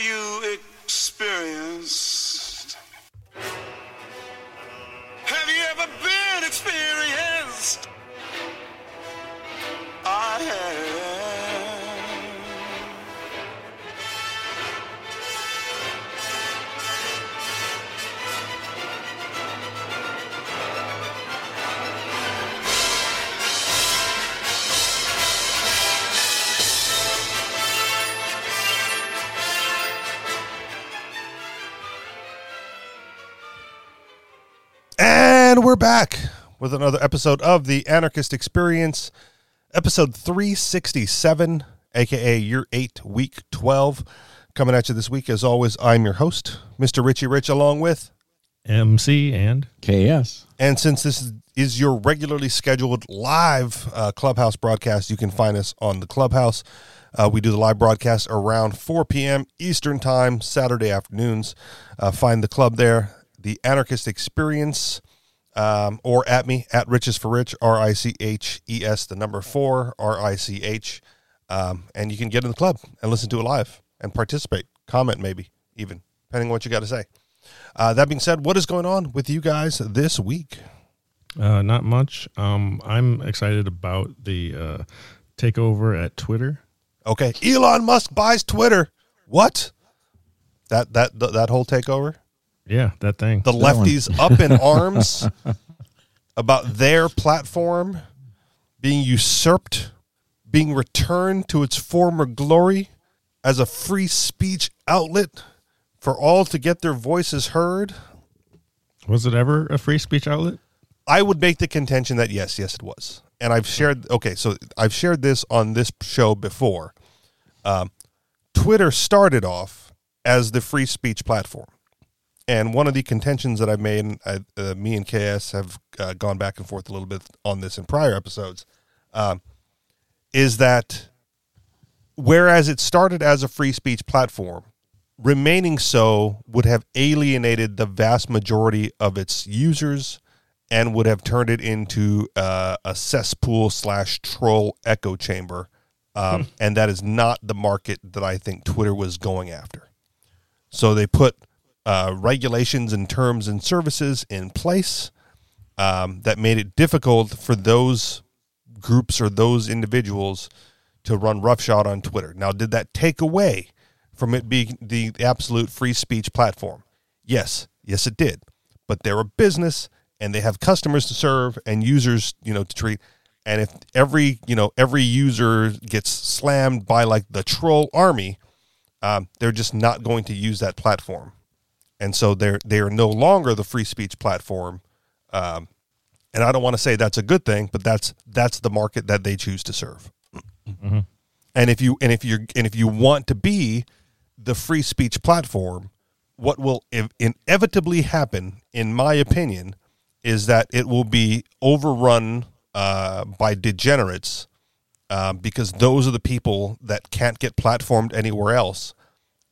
You experienced? And we're back with another episode of the Anarchist Experience, episode 367, aka year 8, week 12. Coming at you this week, as always, I'm your host, Mr. Richie Rich, along with. MC and KS. And since this is, is your regularly scheduled live uh, Clubhouse broadcast, you can find us on the Clubhouse. Uh, we do the live broadcast around 4 p.m. Eastern Time, Saturday afternoons. Uh, find the club there, the Anarchist Experience, um, or at me, at Riches for Rich, R I C H E S, the number four, R I C H. Um, and you can get in the club and listen to it live and participate, comment maybe, even, depending on what you got to say. Uh, that being said, what is going on with you guys this week? uh, not much. Um, I'm excited about the uh, takeover at Twitter. Okay, Elon Musk buys Twitter. What? That that that, that whole takeover? Yeah, that thing. The lefties up in arms about their platform being usurped, being returned to its former glory as a free speech outlet for all to get their voices heard. Was it ever a free speech outlet? I would make the contention that yes, yes, it was. And I've shared, okay, so I've shared this on this show before. Um, Twitter started off as the free speech platform. And one of the contentions that I've made, and I, uh, me and KS have uh, gone back and forth a little bit on this in prior episodes, um, is that whereas it started as a free speech platform, remaining so would have alienated the vast majority of its users and would have turned it into uh, a cesspool slash troll echo chamber. Um, and that is not the market that I think Twitter was going after. So they put uh, regulations and terms and services in place um, that made it difficult for those groups or those individuals to run roughshod on Twitter. Now, did that take away from it being the absolute free speech platform? Yes, yes, it did. But they're a business and they have customers to serve and users, you know, to treat. And if every, you know, every user gets slammed by like the troll army, um, they're just not going to use that platform. And so they're they are no longer the free speech platform. Um, and I don't want to say that's a good thing, but that's that's the market that they choose to serve. And if you and if you and if you want to be the free speech platform, what will inevitably happen, in my opinion, is that it will be overrun uh, by degenerates uh, because those are the people that can't get platformed anywhere else,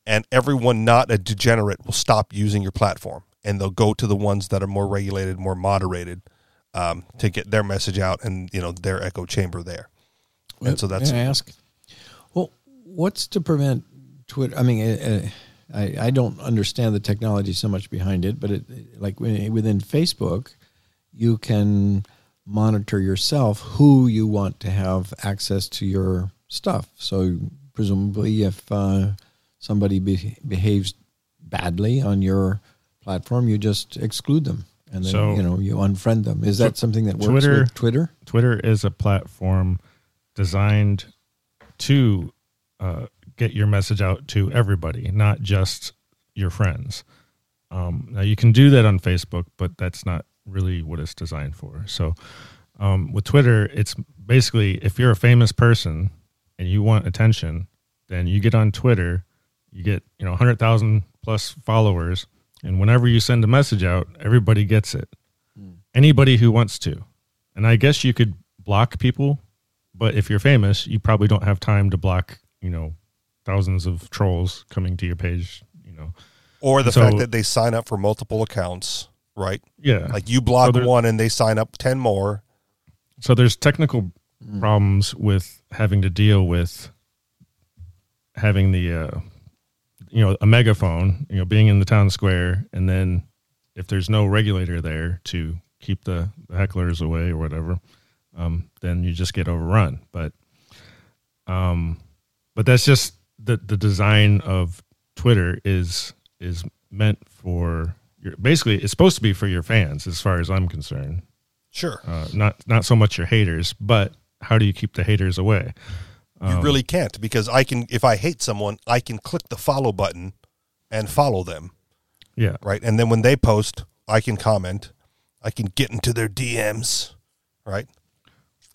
and everyone not a degenerate will stop using your platform, and they'll go to the ones that are more regulated, more moderated, um, to get their message out and you know their echo chamber there. And so that's I ask? Well, what's to prevent Twitter? I mean, uh, I I don't understand the technology so much behind it, but it like within Facebook, you can monitor yourself who you want to have access to your stuff. So presumably, if uh, somebody be- behaves badly on your platform, you just exclude them. And then So- you know you unfriend them. Is that something that works Twitter- with Twitter? Twitter is a platform designed to uh, get your message out to everybody, not just your friends. Um, now you can do that on Facebook, but that's not really what it's designed for. So um, with Twitter, it's basically if you're a famous person and you want attention, then you get on Twitter, you get you know 100,000 plus followers, and whenever you send a message out, everybody gets it. Anybody who wants to, and I guess you could block people, but if you're famous, you probably don't have time to block you know thousands of trolls coming to your page. You know, or the So- fact that they sign up for multiple accounts, right? yeah, Like you block So one and they sign up ten more. So there's technical problems with having to deal with having the uh, you know a megaphone, you know, being in the town square, and then if there's no regulator there to keep the, hecklers away or whatever, um, then you just get overrun. But um, but that's just the the design of Twitter is is meant for your basically it's supposed to be for your fans as far as I'm concerned. Sure. Uh, not not so much your haters, but how do you keep the haters away? You um, really can't because I can if I hate someone, I can click the follow button and follow them, Yeah, right? And then when they post, I can comment. I can get into their DMs, right?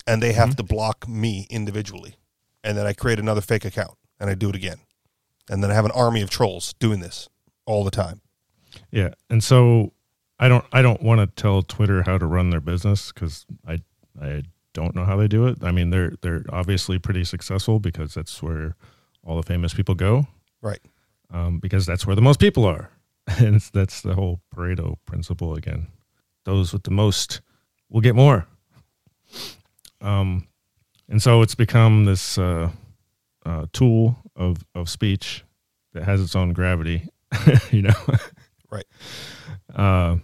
And they have mm-hmm. to block me individually. And then I create another fake account and I do it again. And then I have an army of trolls doing this all the time. yeah, and so I don't I don't want to tell Twitter how to run their business because I I don't know how they do it. I mean they're they're obviously pretty successful because that's where all the famous people go. Right. um, because that's where the most people are. And it's, that's the whole Pareto principle again. Those with the most will get more. Um, and so it's become this uh, uh, tool of, of speech that has its own gravity, you know? Right. Uh,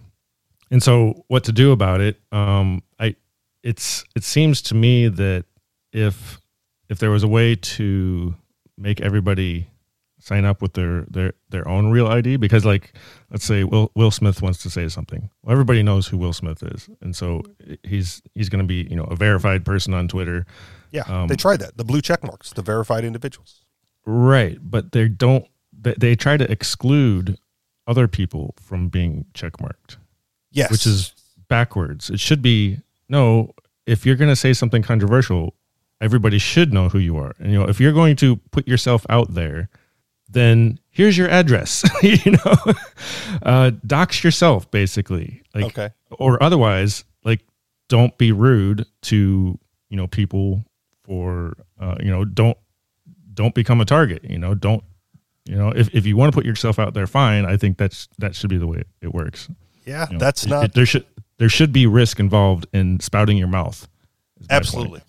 and so what to do about it? Um, it's, it seems to me that if, if there was a way to make everybody sign up with their their their own real ID because like let's say Will Will Smith wants to say something. Well, everybody knows who Will Smith is, and so he's he's going to be you know a verified person on Twitter, Yeah. Um, they tried that. The blue check marks, the verified individuals. right? But they don't. They, they try to exclude other people from being checkmarked, Yes. which is backwards. It should be no. If you're going to say something controversial, everybody should know who you are. And you know, if you're going to put yourself out there, then here's your address. you know, uh, dox yourself basically. Like, Okay. Or otherwise, like, don't be rude to you know people for uh, you know don't don't become a target. You know, don't you know if, if you want to put yourself out there, fine. I think that's that should be the way it works. yeah, You know, that's not it- there should there should be risk involved in spouting your mouth. is my point. absolutely.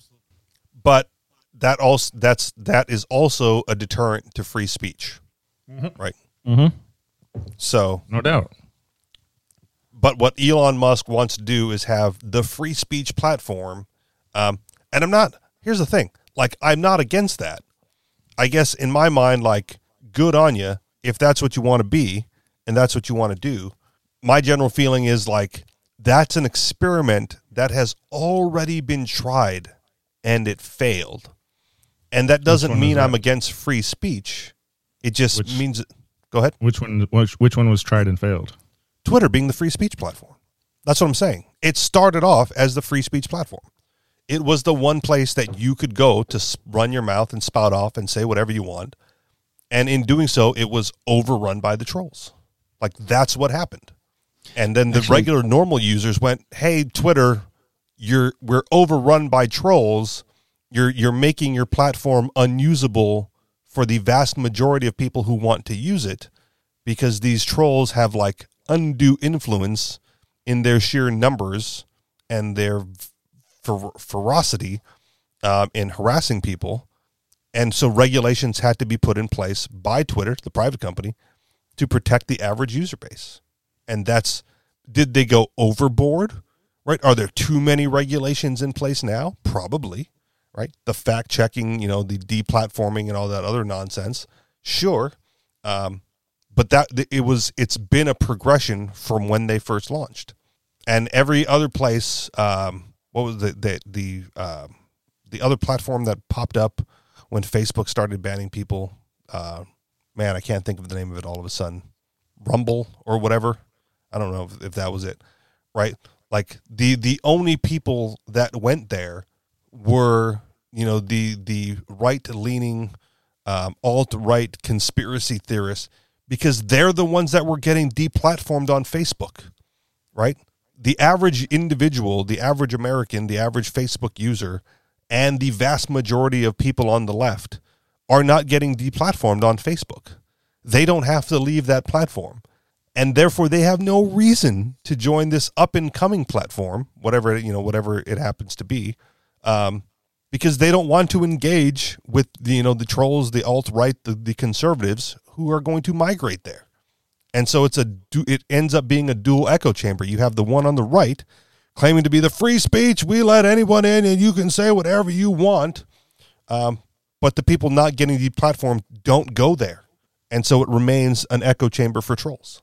But that also that's that is also a deterrent to free speech. Right. Mhm. So no doubt. but what Elon Musk wants to do is have the free speech platform. Um, and I'm not, here's the thing like, I'm not against that. I guess in my mind, like, good on you if that's what you want to be and that's what you want to do. My general feeling is like, that's an experiment that has already been tried and it failed. And that doesn't mean I'm against free speech. It just Which- means, go ahead. Which one? Which, which one was tried and failed? Twitter being the free speech platform. That's what I'm saying. It started off as the free speech platform. It was the one place that you could go to run your mouth and spout off and say whatever you want. And in doing so, it was overrun by the trolls. Like that's what happened. And then the Actually- regular normal users went, "Hey, Twitter, you're we're overrun by trolls. You're you're making your platform unusable for the vast majority of people who want to use it because these trolls have like undue influence in their sheer numbers and their fer- ferocity um, in harassing people. And so regulations had to be put in place by Twitter, the private company, to protect the average user base. And that's did they go overboard? Right? Are there too many regulations in place now? Probably. Right? The fact checking, you know, the deplatforming and all that other nonsense. Sure. Um, but that it was it's been a progression from when they first launched and every other place um, what was the the the um, the other platform that popped up when facebook started banning people uh, man i can't think of the name of it all of a sudden rumble or whatever i don't know if, if that was it right like the the only people that went there were you know the the right leaning um, alt right conspiracy theorists because they're the ones that were getting deplatformed on Facebook, right? The average individual, the average American, the average Facebook user, and the vast majority of people on the left are not getting deplatformed on Facebook. They don't have to leave that platform. And therefore they have no reason to join this up and coming platform, whatever you know, whatever it happens to be. Um, because they don't want to engage with the you know the trolls, the alt right, the, the conservatives who are going to migrate there. And so it's a it ends up being a dual echo chamber. You have the one on the right claiming to be the free speech, we let anyone in and you can say whatever you want. Um, but the people not getting the platform don't go there. And so it remains an echo chamber for trolls.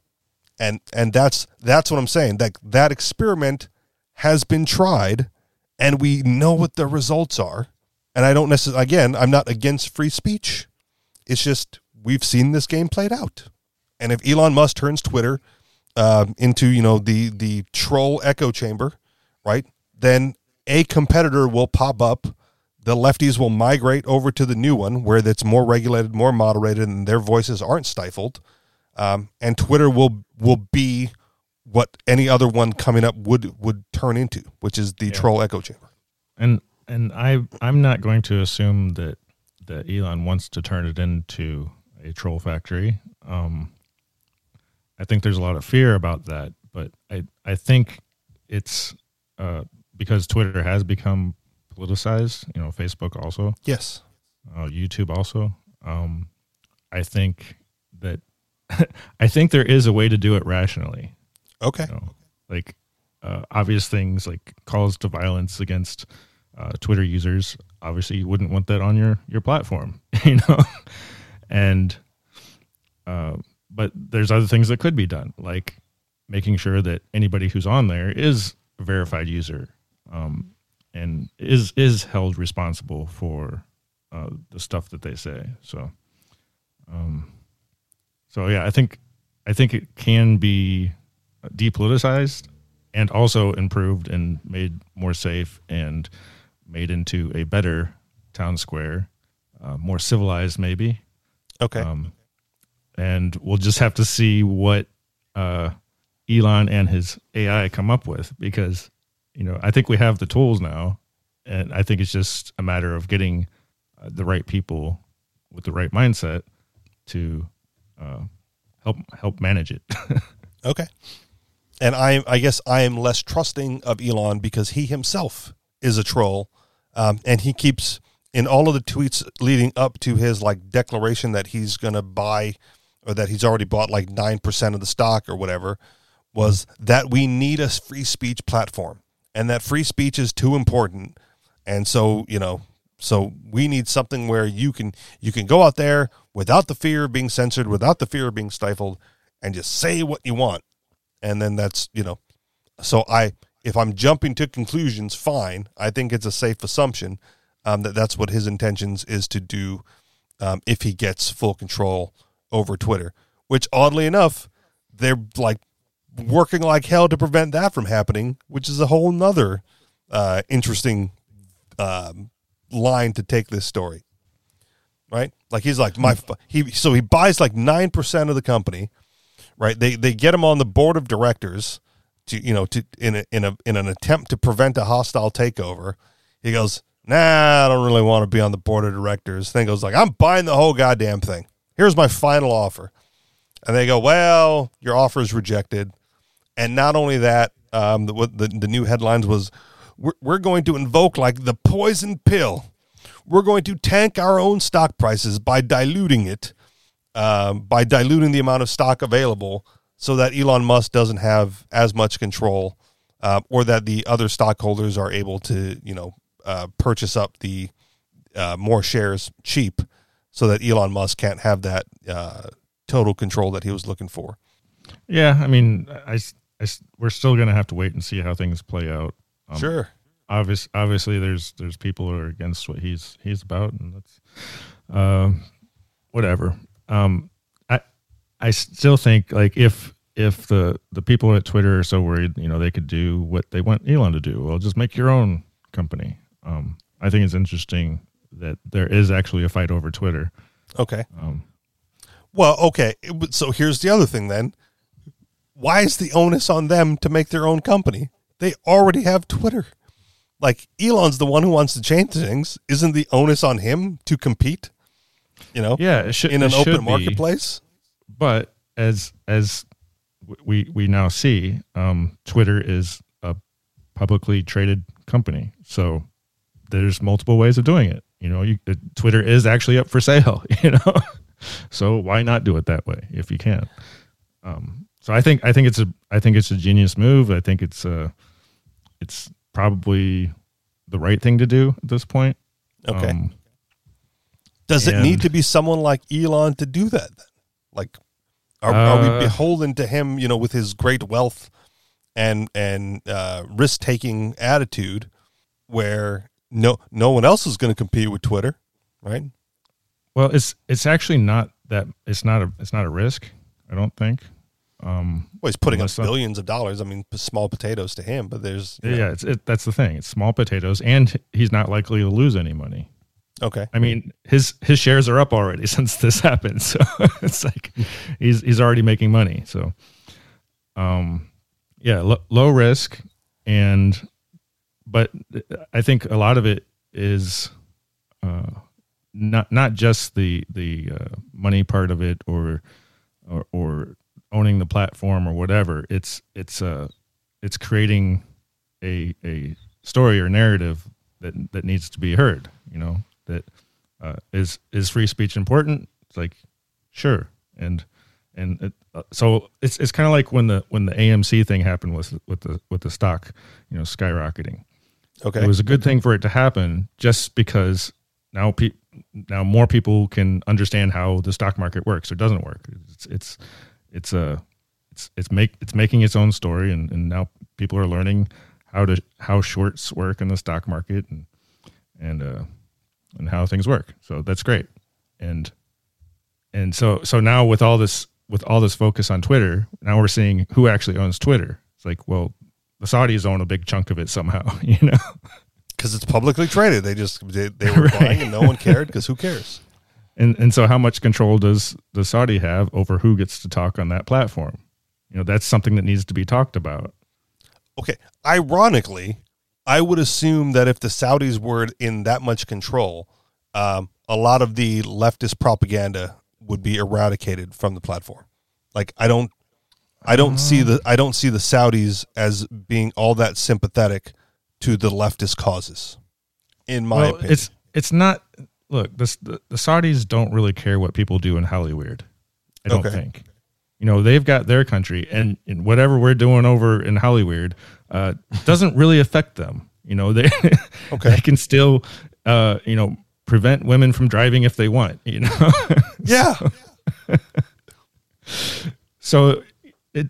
And and that's that's what I'm saying. That that experiment has been tried and we know what the results are. And I don't necessarily again, I'm not against free speech. It's just we've seen this game played out. And if Elon Musk turns Twitter uh, into you know the the troll echo chamber, right? Then a competitor will pop up. The lefties will migrate over to the new one where it's more regulated, more moderated, and their voices aren't stifled. Um, and Twitter will will be what any other one coming up would would turn into, which is the troll echo chamber. and and I I'm not going to assume that that Elon wants to turn it into a troll factory. Um, I think there's a lot of fear about that, but I I think it's uh, because Twitter has become politicized. You know, Facebook also, Yes. uh, YouTube also. Um, I think that I think there is a way to do it rationally Okay. you know, like uh, obvious things like calls to violence against uh, Twitter users. Obviously, you wouldn't want that on your your platform, you know. and uh, but there's other things that could be done, like making sure that anybody who's on there is a verified user um, and is is held responsible for uh, the stuff that they say. So, um, so yeah, I think I think it can be depoliticized and also improved and made more safe and made into a better town square, uh, more civilized maybe. Okay. Um, and we'll just have to see what uh, Elon and his AI come up with because, you know, I think we have the tools now. And I think it's just a matter of getting uh, the right people with the right mindset to uh, help help manage it. Okay. And I, I guess I am less trusting of Elon because he himself is a troll, um, and he keeps in all of the tweets leading up to his like declaration that he's going to buy, or that he's already bought like nine percent of the stock or whatever, was that we need a free speech platform, and that free speech is too important, and so you know so we need something where you can you can go out there without the fear of being censored without the fear of being stifled and just say what you want. And then that's you know so i if i'm jumping to conclusions fine. I think it's a safe assumption um, that that's what his intentions is to do um, if he gets full control over twitter which oddly enough they're like working like hell to prevent that from happening which is a whole nother uh, interesting um, line to take this story right like he's like my he so he buys like 9% of the company right? They they get him on the board of directors to you know to in a, in a in an attempt to prevent a hostile takeover. He goes, "Nah, I don't really want to be on the board of directors." Then goes like, "I'm buying the whole goddamn thing. Here's my final offer." And they go, "Well, your offer is rejected." And not only that, um, the the, the new headlines was, we're, "We're going to invoke like the poison pill. We're going to tank our own stock prices by diluting it." um, by diluting the amount of stock available so that Elon Musk doesn't have as much control uh, or that the other stockholders are able to, you know, uh, purchase up the uh, more shares cheap so that Elon Musk can't have that uh, total control that he was looking for. yeah, I mean, I, I, we're still going to have to wait and see how things play out. Um, sure. obvious obviously there's there's people who are against what he's he's about and that's um whatever um i i still think like if if the the people at twitter are so worried you know they could do what they want elon to do well just make your own company um i think it's interesting that there is actually a fight over twitter Okay. um Well, okay. So here's the other thing then. Why is the onus on them to make their own company? They already have Twitter. Like Elon's the one who wants to change things. Isn't the onus on him to compete? You know, yeah it should in an open be. marketplace. but as as we we now see um twitter is a publicly traded company so there's multiple ways of doing it. You know, you, Twitter is actually up for sale. You know, so why not do it that way if you can? Um, so I think I think it's a I think it's a genius move. I think it's uh it's probably the right thing to do at this point. Okay. Um, Does it need to be someone like Elon to do that? Then? Like, are, are we Uh, beholden to him? You know, with his great wealth and and uh, risk taking attitude, where no no one else is going to compete with Twitter, right? well, it's it's actually not that it's not a it's not a risk. I don't think. Um, Well, he's putting up some- billions of dollars. I mean, small potatoes to him, but there's yeah, know, it's it, that's the thing. It's small potatoes, and he's not likely to lose any money. okay. I mean, his his shares are up already since this happened. So it's like he's he's already making money. So, um, yeah, lo- low risk, and but I think a lot of it is uh, not not just the the uh, money part of it or or or owning the platform or whatever. It's it's uh it's creating a a story or narrative that that needs to be heard. You know that uh, is is free speech important? It's like sure, and and it, uh, so it's it's kind of like when the when the AMC thing happened with with the with the stock, you know, skyrocketing. Okay. It was a good thing for it to happen, just because now pe- now more people can understand how the stock market works or doesn't work. It's it's it's a it's it's make it's making its own story, and, and now people are learning how to how shorts work in the stock market and and uh and how things work. So that's great. And and so so now with all this with all this focus on Twitter, now we're seeing who actually owns Twitter. It's like, well, the Saudis own a big chunk of it somehow, you know. because it's publicly traded. They just they, they were Right. buying and no one cared because who cares? And and so how much control does the Saudi have over who gets to talk on that platform? You know, that's something that needs to be talked about. Okay. Ironically, I would assume that if the Saudis were in that much control, um, a lot of the leftist propaganda would be eradicated from the platform. Like I don't, I don't see the I don't see the Saudis as being all that sympathetic to the leftist causes. In my well, opinion, it's it's not look, this the, the Saudis don't really care what people do in Hollywood. I don't Okay. think. You know, they've got their country and, and whatever we're doing over in Hollywood uh, doesn't really affect them. You know, they Okay. they can still uh, you know, prevent women from driving if they want, you know. yeah. so it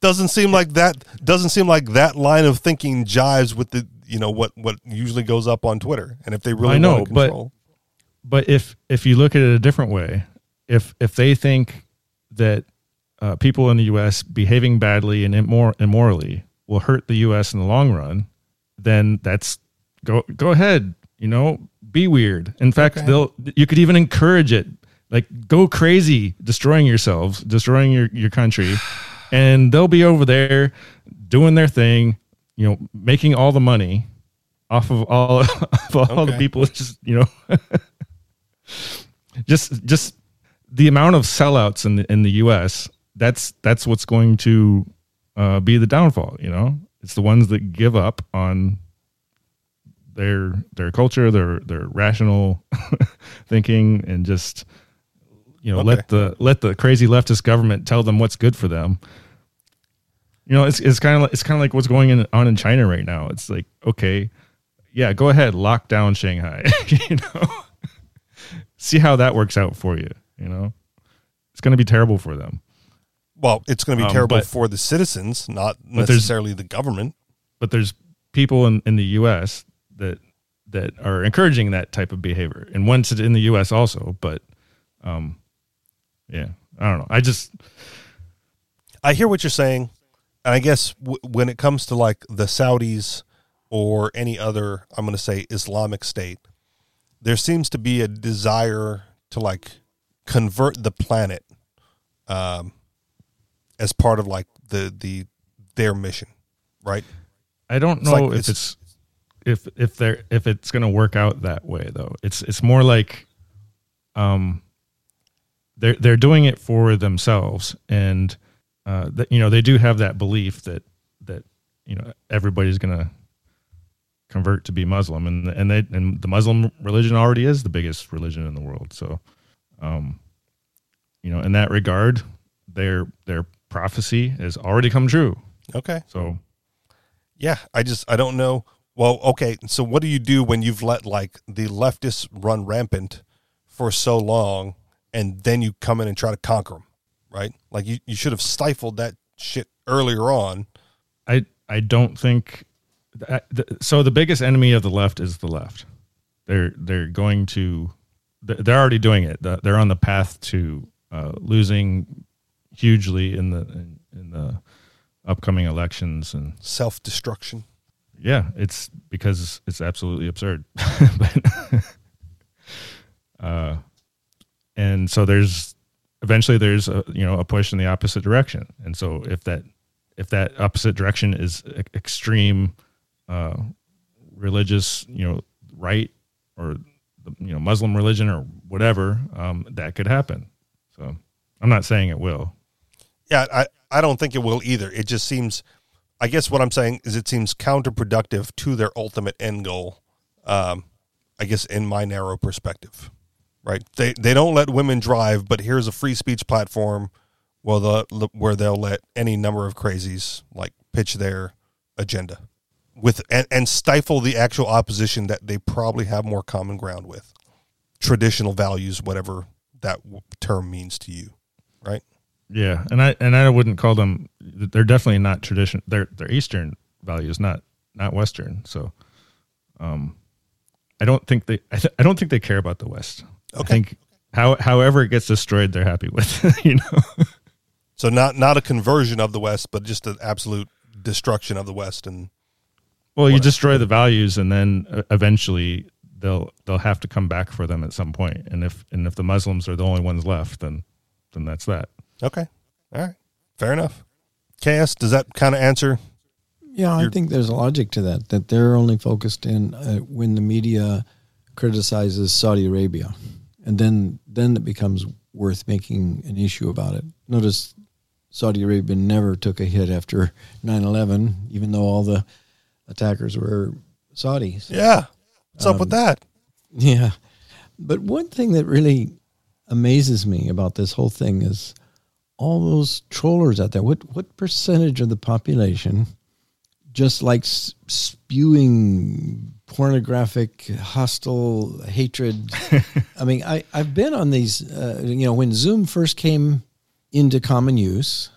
doesn't seem like that doesn't seem like that line of thinking jives with the you know what what usually goes up on Twitter. And if they really I know, but- control, but if if you look at it a different way, if if they think that uh, people in the U.S. behaving badly and immor- immorally will hurt the U.S. in the long run, then that's go go ahead. You know, be weird. In fact, Okay. they'll you could even encourage it. Like go crazy, destroying yourselves, destroying your your country, and they'll be over there doing their thing. You know, making all the money off of all of all the Okay. people. Just you know just just the amount of sellouts in the in the U.S. That's that's what's going to uh, be the downfall. You know, it's the ones that give up on their their culture, their their rational thinking, and just you know let the let the crazy leftist government tell them what's good for them. You know, it's it's kind of like, it's kind of like what's going in, on in China right now. It's like okay, yeah, go ahead, lock down Shanghai. you know see how that works out for you. You know, it's going to be terrible for them. well, it's going to be Um, terrible but- for the citizens, not necessarily the government. But there's people in, in the U.S. that that are encouraging that type of behavior, and once it's in the U.S. also. But, um, yeah, I don't know. I just I hear what you're saying, and I guess w- when it comes to like the Saudis or any other, I'm going to say Islamic state, there seems to be a desire to like convert the planet, um, as part of like the the their mission, right? I don't It's know like if it's- it's, if if they're if it's going to work out that way though. It's it's more like um they're they're doing it for themselves and uh that you know they do have that belief that that you know everybody's going to convert to be Muslim, and and they and the Muslim religion already is the biggest religion in the world. So, um, you know, in that regard, their their prophecy has already come true. Okay. So, Yeah, I just I don't know. Well, okay, so what do you do when you've let like the leftists run rampant for so long, and then you come in and try to conquer them, right? Like you, you should have stifled that shit earlier on. I I don't think so. The biggest enemy of the left is the left. They're they're going to they're already doing it. They're on the path to uh, losing hugely in the in, in the upcoming elections and Self destruction. yeah, it's because it's absolutely absurd. but, uh, and so there's eventually there's a you know a push in the opposite direction, and so if that if that opposite direction is extreme uh, religious you know right or the, you know Muslim religion or whatever, um, that could happen. So I'm not saying it will. Yeah, I, I don't think it will either. It just seems, I guess what I'm saying is it seems counterproductive to their ultimate end goal. Um, I guess in my narrow perspective, right? They they don't let women drive, but here's a free speech platform, where the where they'll let any number of crazies like pitch their agenda, with and, and stifle the actual opposition that they probably have more common ground with, traditional values, whatever that w- term means to you, right? Yeah, and I and I wouldn't call them. They're definitely not tradition. They're they're Eastern values, not not Western. So, um, I don't think they. I, th- I don't think they care about the West. I Okay. think how however it gets destroyed, they're happy with. you know. So not not a conversion of the West, but just an absolute destruction of the West. And Well, you destroy the values, and then uh, eventually they'll they'll have to come back for them at some point. And if and if the Muslims are the only ones left, then then that's that. okay, all right, fair enough. KS, does that kind of answer? Yeah, I think there's a logic to that. That they're only focused in uh, when the media criticizes Saudi Arabia, and then then it becomes worth making an issue about it. Notice Saudi Arabia never took a hit after 9/11, even though all the attackers were Saudis. Yeah, what's up with Um, that? Yeah. But one thing that really amazes me about this whole thing is all those trollers out there. What what percentage of the population just likes spewing pornographic, hostile hatred? I mean, I, I've been on these, uh, you know, when Zoom first came into common use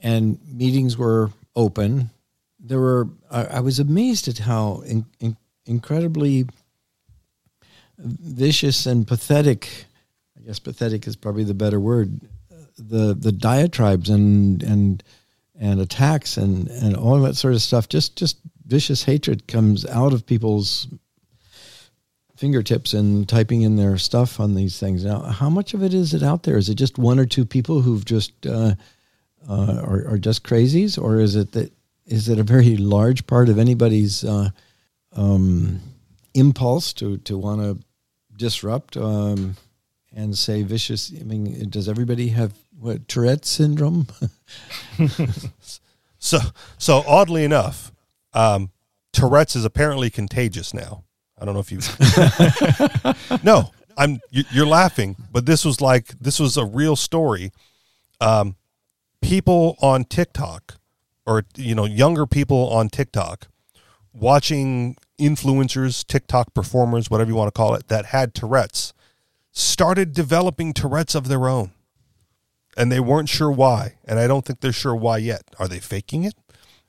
and meetings were open, there were, I, was amazed at how in, in, incredibly vicious and pathetic. I guess pathetic is probably the better word. The the diatribes and and and attacks and and all that sort of stuff. Just just vicious hatred comes out of people's fingertips and typing in their stuff on these things. Now, how much of it is it out there? Is it just one or two people who've just uh, uh, are, are just crazies, or is it that is it a very large part of anybody's uh, um, impulse to to want to disrupt um, and say vicious? I mean, does everybody have what Tourette syndrome? So so oddly enough, um, Tourette's is apparently contagious now. I don't know if you. no, I'm. you- You're laughing, but this was like this was a real story. Um, people on TikTok, or you know, younger people on TikTok, watching influencers, TikTok performers, whatever you want to call it, that had Tourette's, started developing Tourette's of their own and they weren't sure why, and I don't think they're sure why yet. Are they faking it?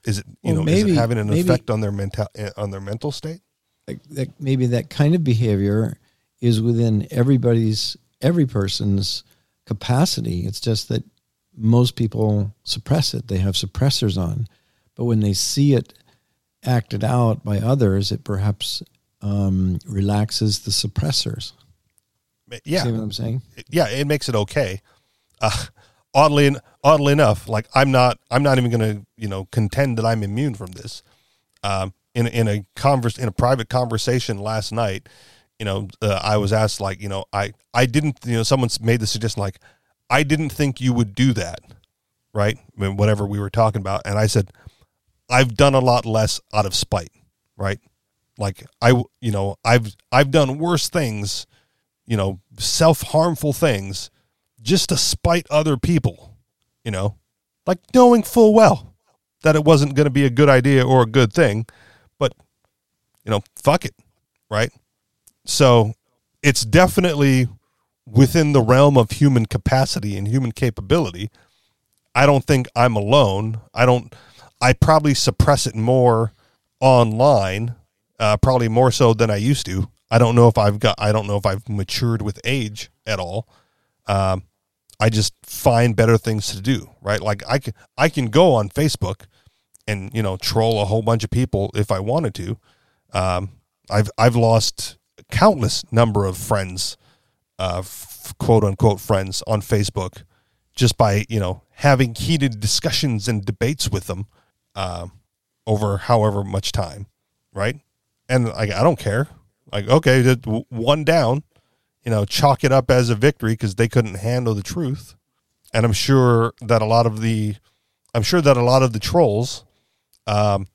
Is it you Well, know is it having an maybe- effect on their mental on their mental state? like that maybe that kind of behavior is within everybody's every person's capacity it's just that most people suppress it. They have suppressors on. But when they see it acted out by others it perhaps um, relaxes the suppressors. Yeah, see what i'm saying? Yeah, it makes it okay. Uh, oddly, oddly enough, like I'm not, I'm not even going to, you know, contend that I'm immune from this. Um, in in a converse, in a private conversation last night, you know, uh, I was asked like, you know, I I didn't, you know, someone's made the suggestion like, I didn't think you would do that, right? I mean, whatever we were talking about, and I said, I've done a lot less out of spite, right? Like I, you know, I've I've done worse things, you know, self harmful things, just to spite other people. You know, like knowing full well that it wasn't going to be a good idea or a good thing, but you know, fuck it, right? So it's definitely within the realm of human capacity and human capability. I don't think I'm alone. I don't. I probably suppress it more online, uh, probably more so than I used to. I don't know if I've got. I don't know if I've matured with age at all. Um, I just find better things to do. Right, like I can. I can go on Facebook and you know troll a whole bunch of people if I wanted to. Um, I've I've lost countless number of friends, uh, f- quote unquote friends on Facebook, just by you know having heated discussions and debates with them uh, over however much time, right? And like I don't care. Like okay, one down, you know, chalk it up as a victory because they couldn't handle the truth. And I'm sure that a lot of the, I'm sure that a lot of the trolls um,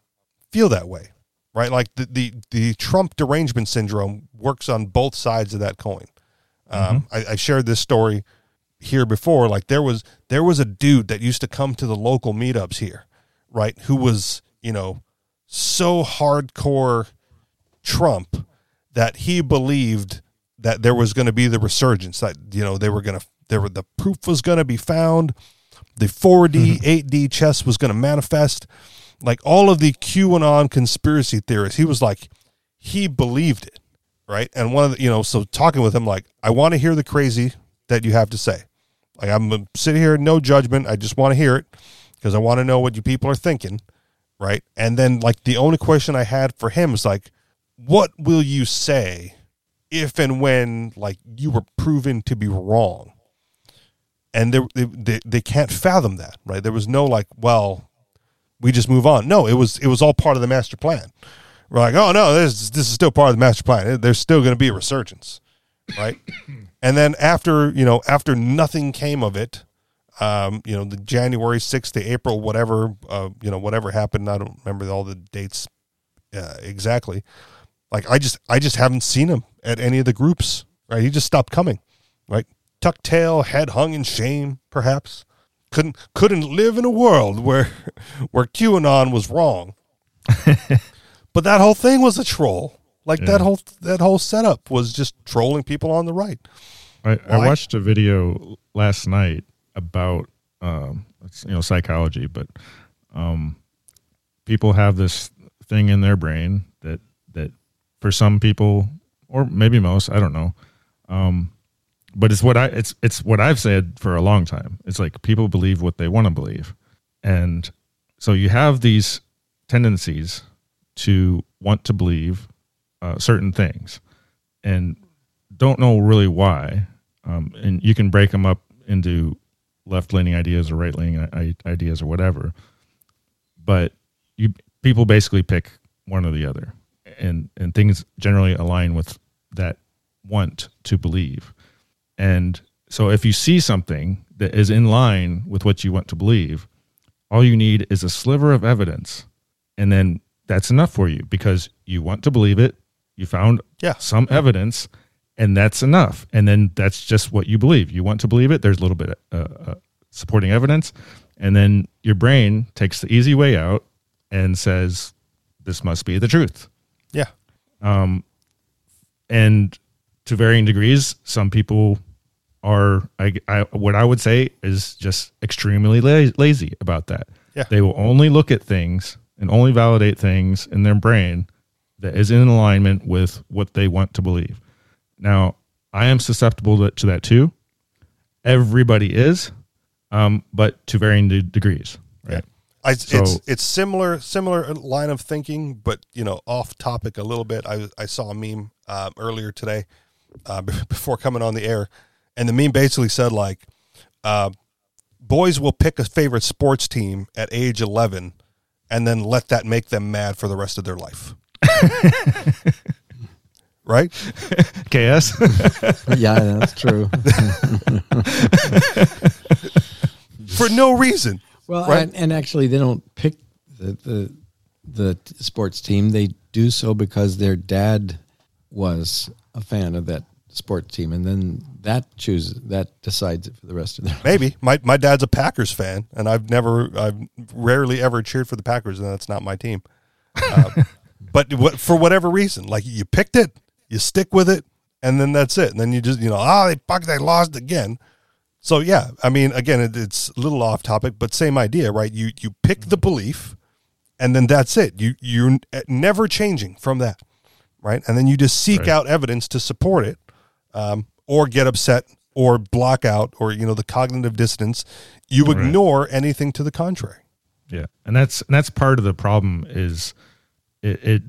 feel that way, right? Like the, the the Trump derangement syndrome works on both sides of that coin. Um, I, I shared this story here before. Like there was there was a dude that used to come to the local meetups here, right? Who was you know so hardcore Trump that he believed that there was going to be the resurgence that you know they were going to there were the proof was going to be found the 4D 8D chess was going to manifest like all of the QAnon conspiracy theorists he was like he believed it right? And one of the you know so talking with him like I want to hear the crazy that you have to say. Like I'm sitting here no judgment I just want to hear it because I want to know what you people are thinking right? And then like the only question I had for him is like what will you say if and when like you were proven to be wrong? And they, they, they, they can't fathom that right? There was no like well we just move on. No it was it was all part of the master plan we're like oh no this, this is still part of the master plan there's still going to be a resurgence right and then after you know after nothing came of it um, you know the january 6th to april whatever uh, you know whatever happened i don't remember all the dates uh, exactly like I just I just haven't seen him at any of the groups. Right, he just stopped coming. Right, tucked tail, head hung in shame, perhaps. Couldn't couldn't live in a world where where QAnon was wrong. but that whole thing was a troll. Like that whole that whole setup was just trolling people on the right. I, I watched a video last night about um, you know psychology, but um, people have this thing in their brain that that for some people or maybe most, I don't know. Um, but it's what I it's it's what I've said for a long time. It's like people believe what they want to believe, and so you have these tendencies to want to believe uh, certain things, and don't know really why. Um, and you can break them up into left leaning ideas or right leaning ideas or whatever. But you people basically pick one or the other, and and things generally align with that want to believe. And so if you see something that is in line with what you want to believe, all you need is a sliver of evidence, and then that's enough for you because you want to believe it. You found Yeah. some evidence, and that's enough. And then that's just what you believe. You want to believe it. There's a little bit of uh, uh, supporting evidence, and then your brain takes the easy way out and says, "This must be the truth." Yeah. Um, and to varying degrees some people are I, I what i would say is just extremely la- lazy about that Yeah. they will only look at things and only validate things in their brain that is in alignment with what they want to believe. Now i am susceptible to, that too. Everybody is um, but to varying degrees right? I, So- it's it's similar similar line of thinking, but you know, off topic a little bit. I I saw a meme um, earlier today uh, before coming on the air, and the meme basically said like, uh, "Boys will pick a favorite sports team at age eleven, and then let that make them mad for the rest of their life." right? ks yeah, that's true. For no reason. Well, Right. and, and actually, they don't pick the, the the sports team. They do so because their dad was a fan of that sports team, and then that chooses that decides it for the rest of their. Maybe my my dad's a Packers fan, and I've never, I've rarely ever cheered for the Packers, and that's not my team. Uh, but what, for whatever reason, like you picked it, you stick with it, and then that's it. And then you just, you know, ah, they fuck, they lost again. So yeah, I mean, again, it, it's a little off topic, but same idea, right? You you pick the belief, and then that's it. You you're never changing from that, right? And then you just seek Right. out evidence to support it, um, or get upset, or block out, or you know, the cognitive dissonance. You Right. ignore anything to the contrary. Yeah, and that's and that's part of the problem is it, it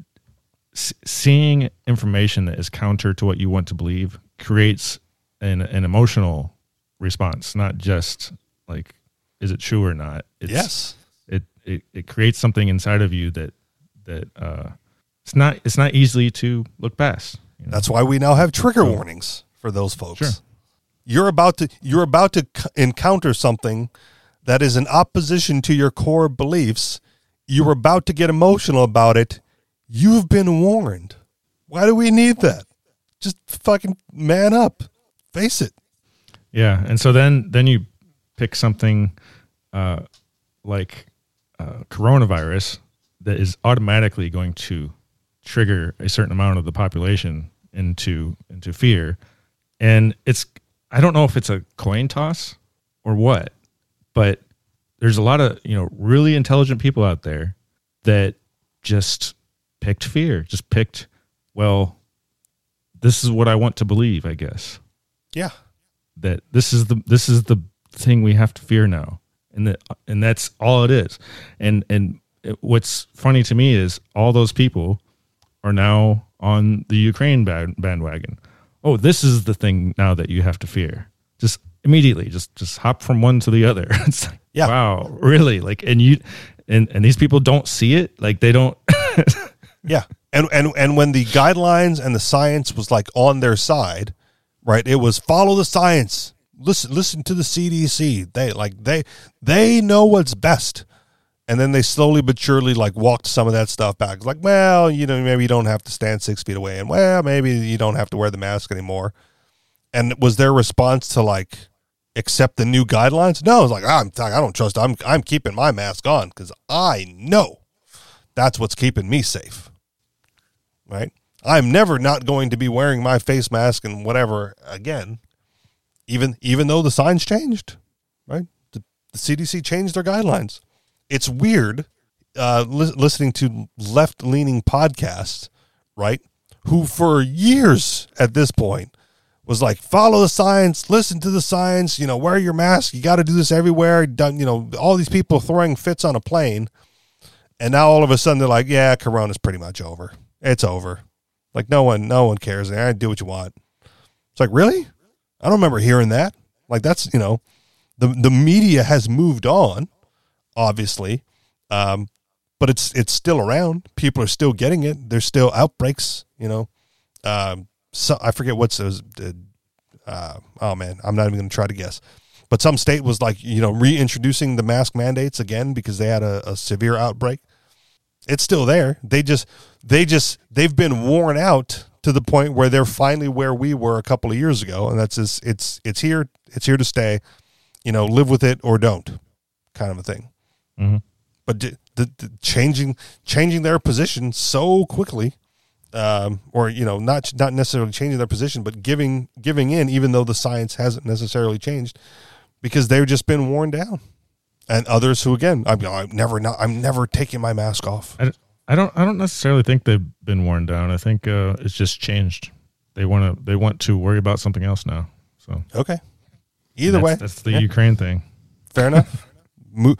seeing information that is counter to what you want to believe creates an an emotional response, not just like is it true or not. It's, yes. it, it it creates something inside of you that that uh, it's not it's not easily to look past. You know? That's why we now have trigger warnings for those folks. Sure. You're about to you're about to c- encounter something that is in opposition to your core beliefs. You're about to get emotional about it. You've been warned. Why do we need that? Just fucking man up. Face it. Yeah, and so then then you pick something uh, like uh, coronavirus that is automatically going to trigger a certain amount of the population into into fear, and it's I don't know if it's a coin toss or what, but there's a lot of you know really intelligent people out there that just picked fear, just picked well, this is what I want to believe, I guess. Yeah. that this is the this is the thing we have to fear now. And that and that's all it is. And and it- what's funny to me is all those people are now on the Ukraine band, bandwagon oh this is the thing now that you have to fear just immediately just just hop from one to the other it's like Yeah. wow really like and you and and these people don't see it like they don't Yeah. And and and when the guidelines and the science was like on their side, right? It was follow the science. Listen listen to the CDC. They like they they know what's best. And then they slowly but surely like walked some of that stuff back. Like, well, you know, maybe you don't have to stand six feet away, and well, maybe you don't have to wear the mask anymore. And was their response to like accept the new guidelines? No, it's like I'm I don't trust. I'm I'm keeping my mask on because I know that's what's keeping me safe. Right? I'm never not going to be wearing my face mask and whatever again, even even though the signs changed. Right? The, the CDC changed their guidelines. It's weird uh, li- listening to left leaning podcasts, right? Who for years at this point was like, follow the science, listen to the science, you know, wear your mask. You got to do this everywhere. Done, you know, all these people throwing fits on a plane. And now all of a sudden they're like, yeah, Corona's pretty much over. It's over. Like no one, no one cares. I do what you want. It's like really? I don't remember hearing that. Like that's you know, the the media has moved on, obviously, um, but it's it's still around. People are still getting it. There's still outbreaks. You know, um, so I forget what's those. Uh, oh man, I'm not even going to try to guess. But some state was like you know reintroducing the mask mandates again because they had a, a severe outbreak it's still there. They just they just they've been worn out to the point where they're finally where we were a couple of years ago, and that's just, it's it's here it's here to stay. You know, live with it or don't, kind of a thing. Mhm. But d- the, the changing changing their position so quickly, um, or you know, not not necessarily changing their position, but giving giving in, even though the science hasn't necessarily changed, because they've just been worn down and others who again I'm, I'm never not I'm never taking my mask off. I, I don't I don't necessarily think they've been worn down. I think uh, it's just changed. They want to they want to worry about something else now. So Okay. Either that's, way, that's the Yeah. Ukraine thing. fair enough. Mo-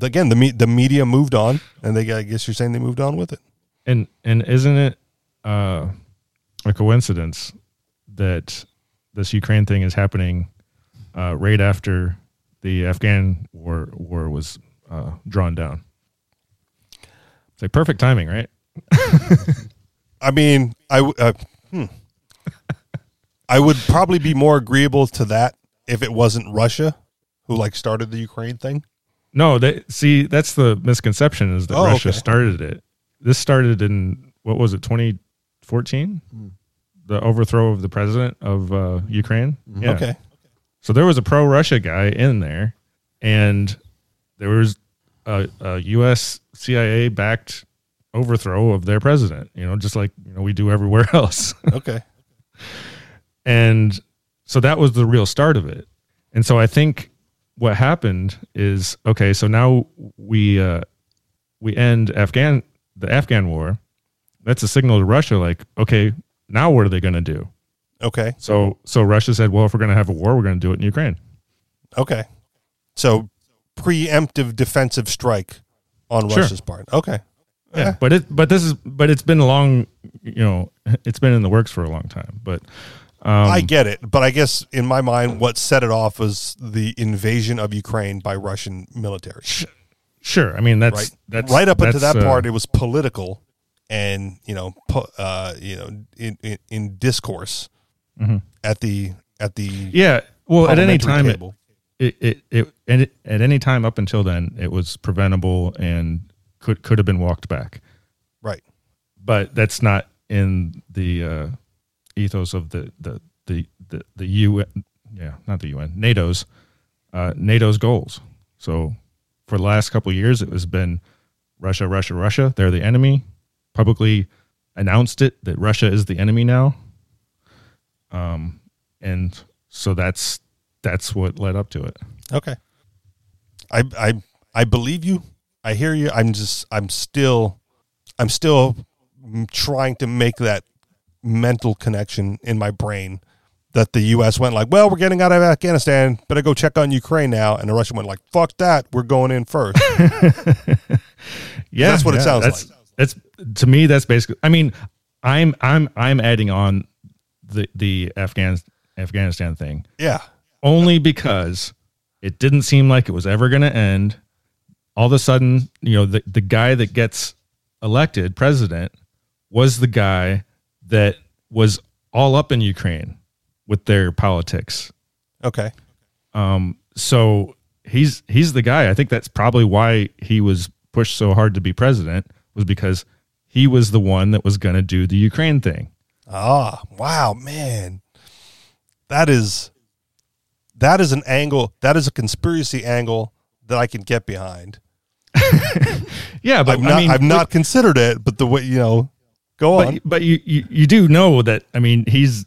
again, the me- the media moved on, and they I guess you're saying they moved on with it. And and isn't it uh, a coincidence that this Ukraine thing is happening uh, right after the Afghan war war was uh, drawn down? It's like perfect timing, right? I mean, I uh, hmm. I would probably be more agreeable to that if it wasn't Russia who like started the Ukraine thing. No, they see that's the misconception is that Oh, Russia okay. started it. This started in what was it 2014 the overthrow of the president of uh, ukraine yeah Okay. so there was a pro-russia guy in there and there was a, a us cia backed overthrow of their president you know just like you know we do everywhere else Okay. and so that was the real start of it and so i think what happened is okay so now we uh we end afghan the afghan war that's a signal to russia like okay now what are they going to do Okay. so so russia said well if we're going to have a war we're going to do it in ukraine Okay. So preemptive defensive strike on Sure. Russia's part. Okay. yeah but it but this is but it's been a long you know it's been in the works for a long time but um I get it, but I guess in my mind, what set it off was the invasion of Ukraine by Russian military. sure i mean that's Right, that's right up into that's, that uh, part, it was political, and you know, uh, you know, in in, in discourse at the at the Mm-hmm. yeah well at any time it, it, it, it, and it, at any time up until then, it was preventable and could could have been walked back. right. But that's not in the uh, ethos of the the the the, the UN. Yeah, not the UN. NATO's uh, NATO's goals. So for the last couple years, it has been Russia, Russia, Russia. They're the enemy. Publicly announced it that Russia is the enemy now. Um, and so that's that's what led up to it. Okay. I I I believe you. I hear you. I'm just I'm still I'm still trying to make that mental connection in my brain that the US went like, "Well, we're getting out of Afghanistan, better go check on Ukraine now." And the Russian went like, "Fuck that. We're going in first. Yeah, That's what it sounds that's, like. That's to me. That's basically. I mean, I'm I'm I'm adding on the the Afghan Afghanistan thing yeah. only because it didn't seem like it was ever going to end. All of a sudden, you know, the the guy that gets elected president was the guy that was all up in Ukraine with their politics. Okay. Um, so he's he's the guy. I think that's probably why he was pushed so hard to be president was because he was the one that was going to do the Ukraine thing. Ah, wow, man. That is that is an angle, that is a conspiracy angle that I can get behind. Yeah, but I've not I mean, I've not considered it, but the way, you know, go on. but, but you, you you do know that I mean he's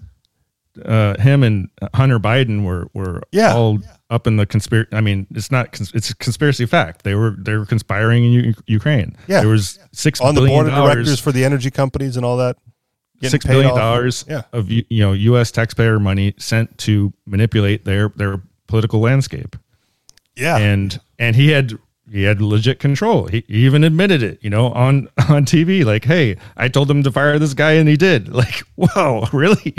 uh him and Hunter Biden were were Yeah. all up in the conspiracy I mean it's not cons- it's a conspiracy fact they were they were conspiring in U- Ukraine Yeah. there was 6 on the board of directors for the energy companies and all that. six billion dollars Yeah. of you know U.S. taxpayer money sent to manipulate their their political landscape, Yeah. and and he had he had legit control. He, even admitted it, you know, on on TV. Like, hey, I told him to fire this guy, and he did. Like, whoa, really?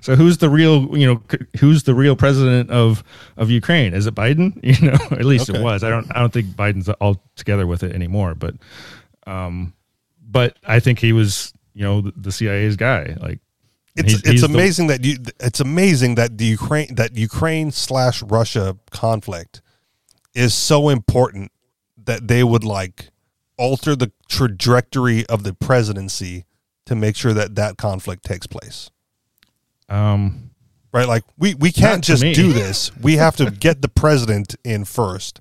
so who's the real you know who's the real president of of Ukraine? Is it Biden? You know, at least Okay. it was. I don't I don't think Biden's all together with it anymore, but um, but I think he was you know the, the CIA's guy. Like it's he's- it's he's the- amazing that you it's amazing that the Ukraine that Ukraine slash Russia conflict is so important that they would like alter the trajectory of the presidency to make sure that that conflict takes place. um, Right? Like we we can't just do this. We have to get the president in first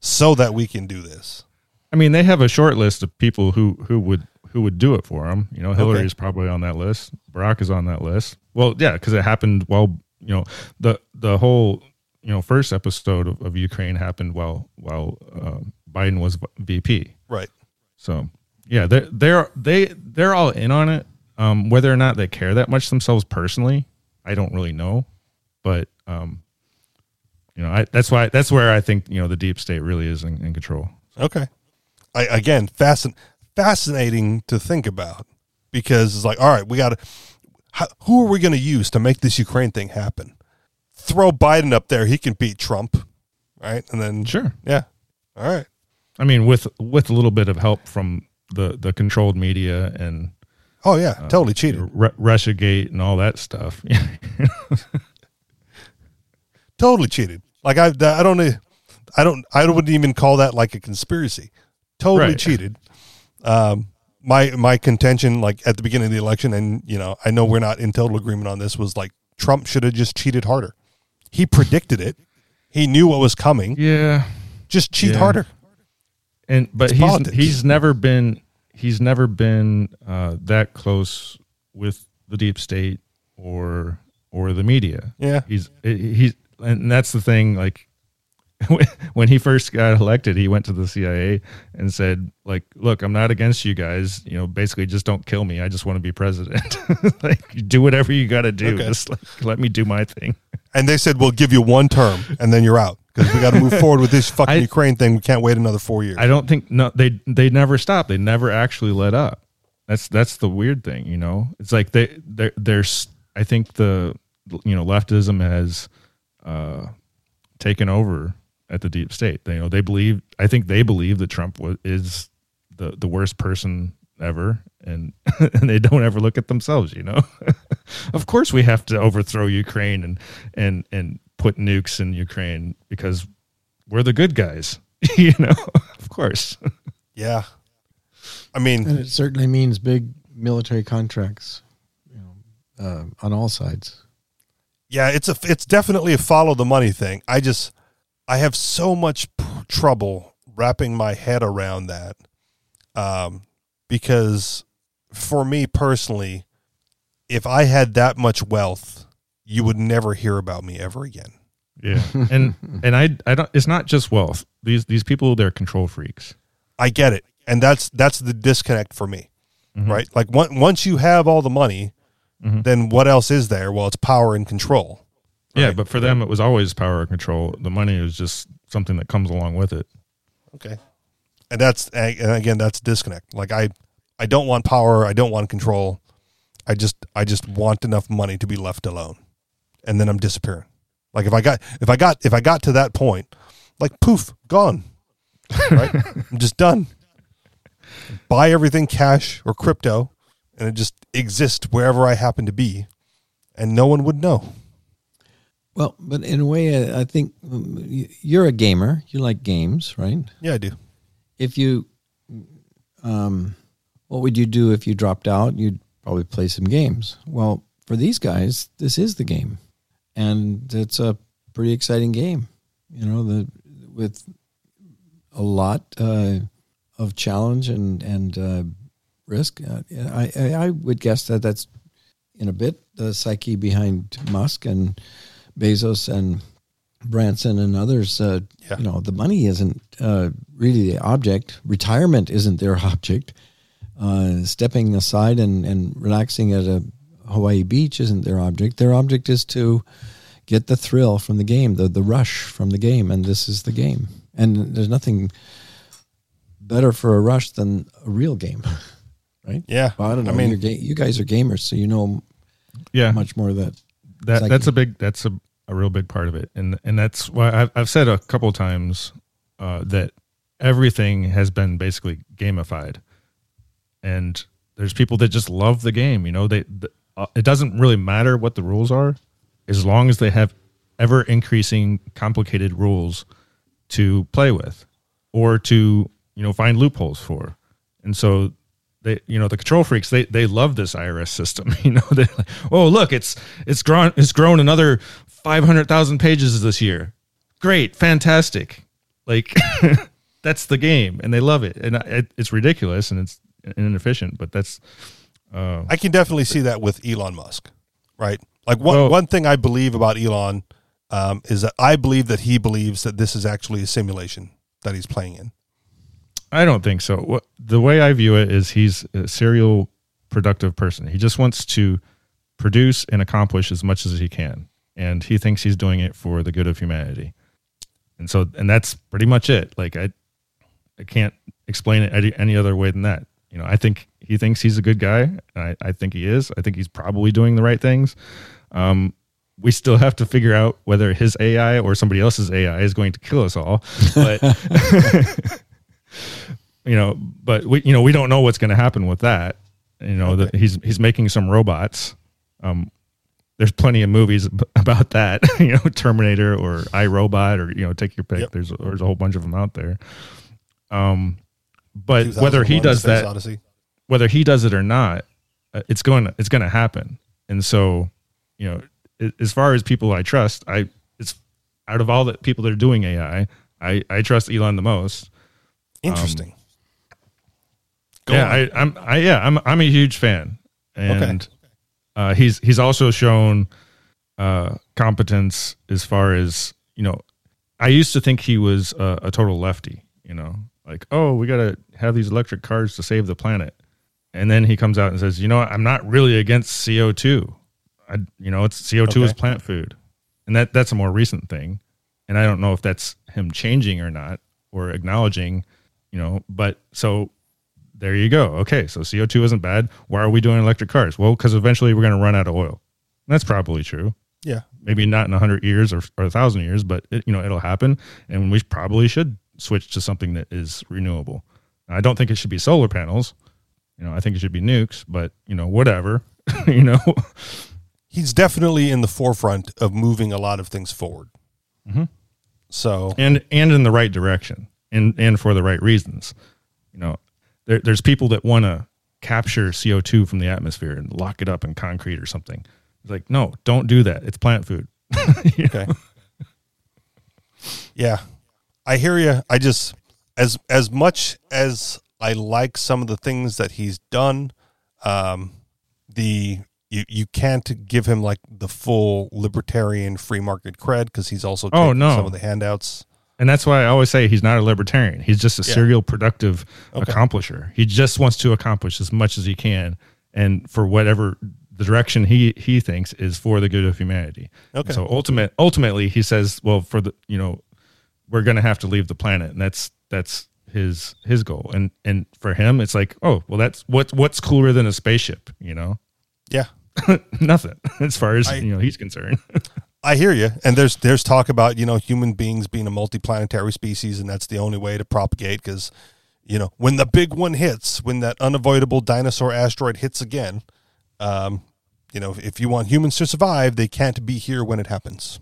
so that we can do this. I mean, they have a short list of people who who would who would do it for him. You know, Hillary's probably on that list. Barack is on that list. Well, yeah, because it happened while you know the the whole you know first episode of, of Ukraine happened while while uh, Biden was VP. Right. So yeah, they're they're they they're all in on it. Um, whether or not they care that much themselves personally, I don't really know. But um, you know, I, that's why that's where I think you know the deep state really is in, in control. Okay. I again fascin- fascinating to think about because it's like, all right, we got to. Who are we going to use to make this Ukraine thing happen? Throw Biden up there; he can beat Trump, right? And then Sure. yeah, all right, I mean, with with a little bit of help from the the controlled media and oh yeah, totally cheated, Russia Gate and all that stuff. totally cheated. Like I, I don't, I don't, I wouldn't even call that like a conspiracy. Totally Right. cheated. Um, my my contention like at the beginning of the election and you know i know we're not in total agreement on this was like trump should have just cheated harder he predicted it he knew what was coming Yeah. just cheat Yeah. harder and but It's he's politics. he's never been he's never been uh, that close with the deep state or or the media. Yeah. he's he's and that's the thing. Like when he first got elected, he went to the CIA and said, "Like, look, I'm not against you guys. You know, basically, just don't kill me. I just want to be president. like, do whatever you got to do. Okay. Just like, let me do my thing." and they said we'll give you one term and then you're out because we got to move forward with this fucking I- ukraine thing we can't wait another four years I don't think no they they never stopped. They never actually let up. That's that's the weird thing, you know. It's like they they there's I think the you know leftism has uh taken over at the deep state. They, you know they believe I think they believe that Trump was, is the the worst person ever and and they don't ever look at themselves, you know. of course we have to overthrow Ukraine and and and put nukes in Ukraine because we're the good guys. you know, of course. yeah i mean And it certainly means big military contracts, you know, uh, on all sides. yeah it's a it's definitely a follow the money thing i just i have so much p- trouble wrapping my head around that um because for me personally if i had that much wealth you would never hear about me ever again. Yeah. And and I I don't it's not just wealth. These these people they're control freaks. i get it. And that's that's the disconnect for me right? Like on- once you have all the money then what else is there? Well it's power and control Yeah, but for them it was always power and control. The money is just something that comes along with it. Okay. And that's and again that's disconnect. Like I I don't want power, I don't want control. I just I just want enough money to be left alone. And then I'm disappearing. Like if I got if I got if I got to that point, like poof, gone. Right? I'm just done. Buy everything cash or crypto and it just exists wherever I happen to be and no one would know. Well, but in a way, I think um, you're a gamer. You like games, right? Yeah, I do. If you, um, what would you do if you dropped out? You'd probably play some games. Well, for these guys, this is the game, and it's a pretty exciting game. You know, the with a lot uh, of challenge and and uh, risk. Uh, I, I I would guess that that's in a bit the psyche behind Musk and Bezos and Branson and others. Uh, Yeah. You know, the money isn't uh, really the object. Retirement isn't their object. Uh, stepping aside and, and relaxing at a Hawaii beach isn't their object. Their object is to get the thrill from the game, the the rush from the game, and this is the game. And there's nothing better for a rush than a real game, right? Yeah. Well, I don't know. I mean, ga- you guys are gamers, so you know Yeah. much more of that. that that's a big that's a, a real big part of it. And and that's why I've, I've said a couple times uh, that everything has been basically gamified. And there's people that just love the game you know they the, uh, it doesn't really matter what the rules are as long as they have ever increasing complicated rules to play with or to you know find loopholes for. And so they you know the control freaks they they love this IRS system you know they like oh look it's it's grown it's grown another 500,000 pages this year great fantastic like that's the game and they love it and it, it's ridiculous and it's inefficient but that's uh I can definitely see that with Elon Musk, right? Like one Well- one thing I believe about Elon um, is that I believe that he believes that this is actually a simulation that he's playing in. I don't think so. The way I view it is he's a serial productive person. He just wants to produce and accomplish as much as he can, and he thinks he's doing it for the good of humanity. And so, and that's pretty much it. Like I, I can't explain it any, any other way than that. You know, I think he thinks he's a good guy. And I, I think he is. I think he's probably doing the right things. Um, we still have to figure out whether his AI or somebody else's AI is going to kill us all. But you know, but we, you know, we don't know what's going to happen with that. You know, that he's he's making some robots. Um, there's plenty of movies about that. you know, Terminator or iRobot or you know, take your pick. Yep. There's there's a whole bunch of them out there. Um, but whether he does Space that, Odyssey. whether he does it or not, uh, it's going to, it's going to happen. And so, you know, as far as people I trust, I it's out of all the people that are doing AI, I I trust Elon the most. Interesting. Go yeah, on. I, I'm I yeah, I'm I'm a huge fan. And uh, he's he's also shown uh, competence as far as, you know, I used to think he was a, a total lefty, you know, like, oh, we got to have these electric cars to save the planet. And then he comes out and says, you know, what, I'm not really against CO2. I, you know, it's CO2 is plant food. And that that's a more recent thing. And I don't know if that's him changing or not or acknowledging, you know, but so there you go. Okay, so CO2 isn't bad. Why are we doing electric cars? Well, because eventually we're going to run out of oil. And that's probably true. yeah. Maybe not in 100 years or, or 1,000 years, but it, you know, it'll happen. And we probably should switch to something that is renewable. I don't think it should be solar panels. You know, I think it should be nukes, but, you know, whatever. you know, He's definitely in the forefront of moving a lot of things forward. Mhm. So and and in the right direction and and for the right reasons you know there, there's people that want to capture co2 from the atmosphere and lock it up in concrete or something it's like no don't do that it's plant food okay. yeah, I hear you. I just as as much as I like some of the things that he's done, um, the you you can't give him like the full libertarian free market cred because he's also Oh, no. some of the handouts. And that's why i always say he's not a libertarian. He's just a Yeah. serial productive Okay. accomplisher. He just wants to accomplish as much as he can and for whatever the direction he he thinks is for the good of humanity. Okay. so ultimate ultimately he says well for the you know we're going to have to leave the planet and that's that's his his goal. And and for him it's like oh well that's what's what's cooler than a spaceship you know? Yeah, nothing as far as I- you know he's concerned I hear you. And there's there's talk about you know human beings being a multiplanetary species, and that's the only way to propagate because you know when the big one hits, when that unavoidable dinosaur asteroid hits again, um, you know if you want humans to survive, they can't be here when it happens.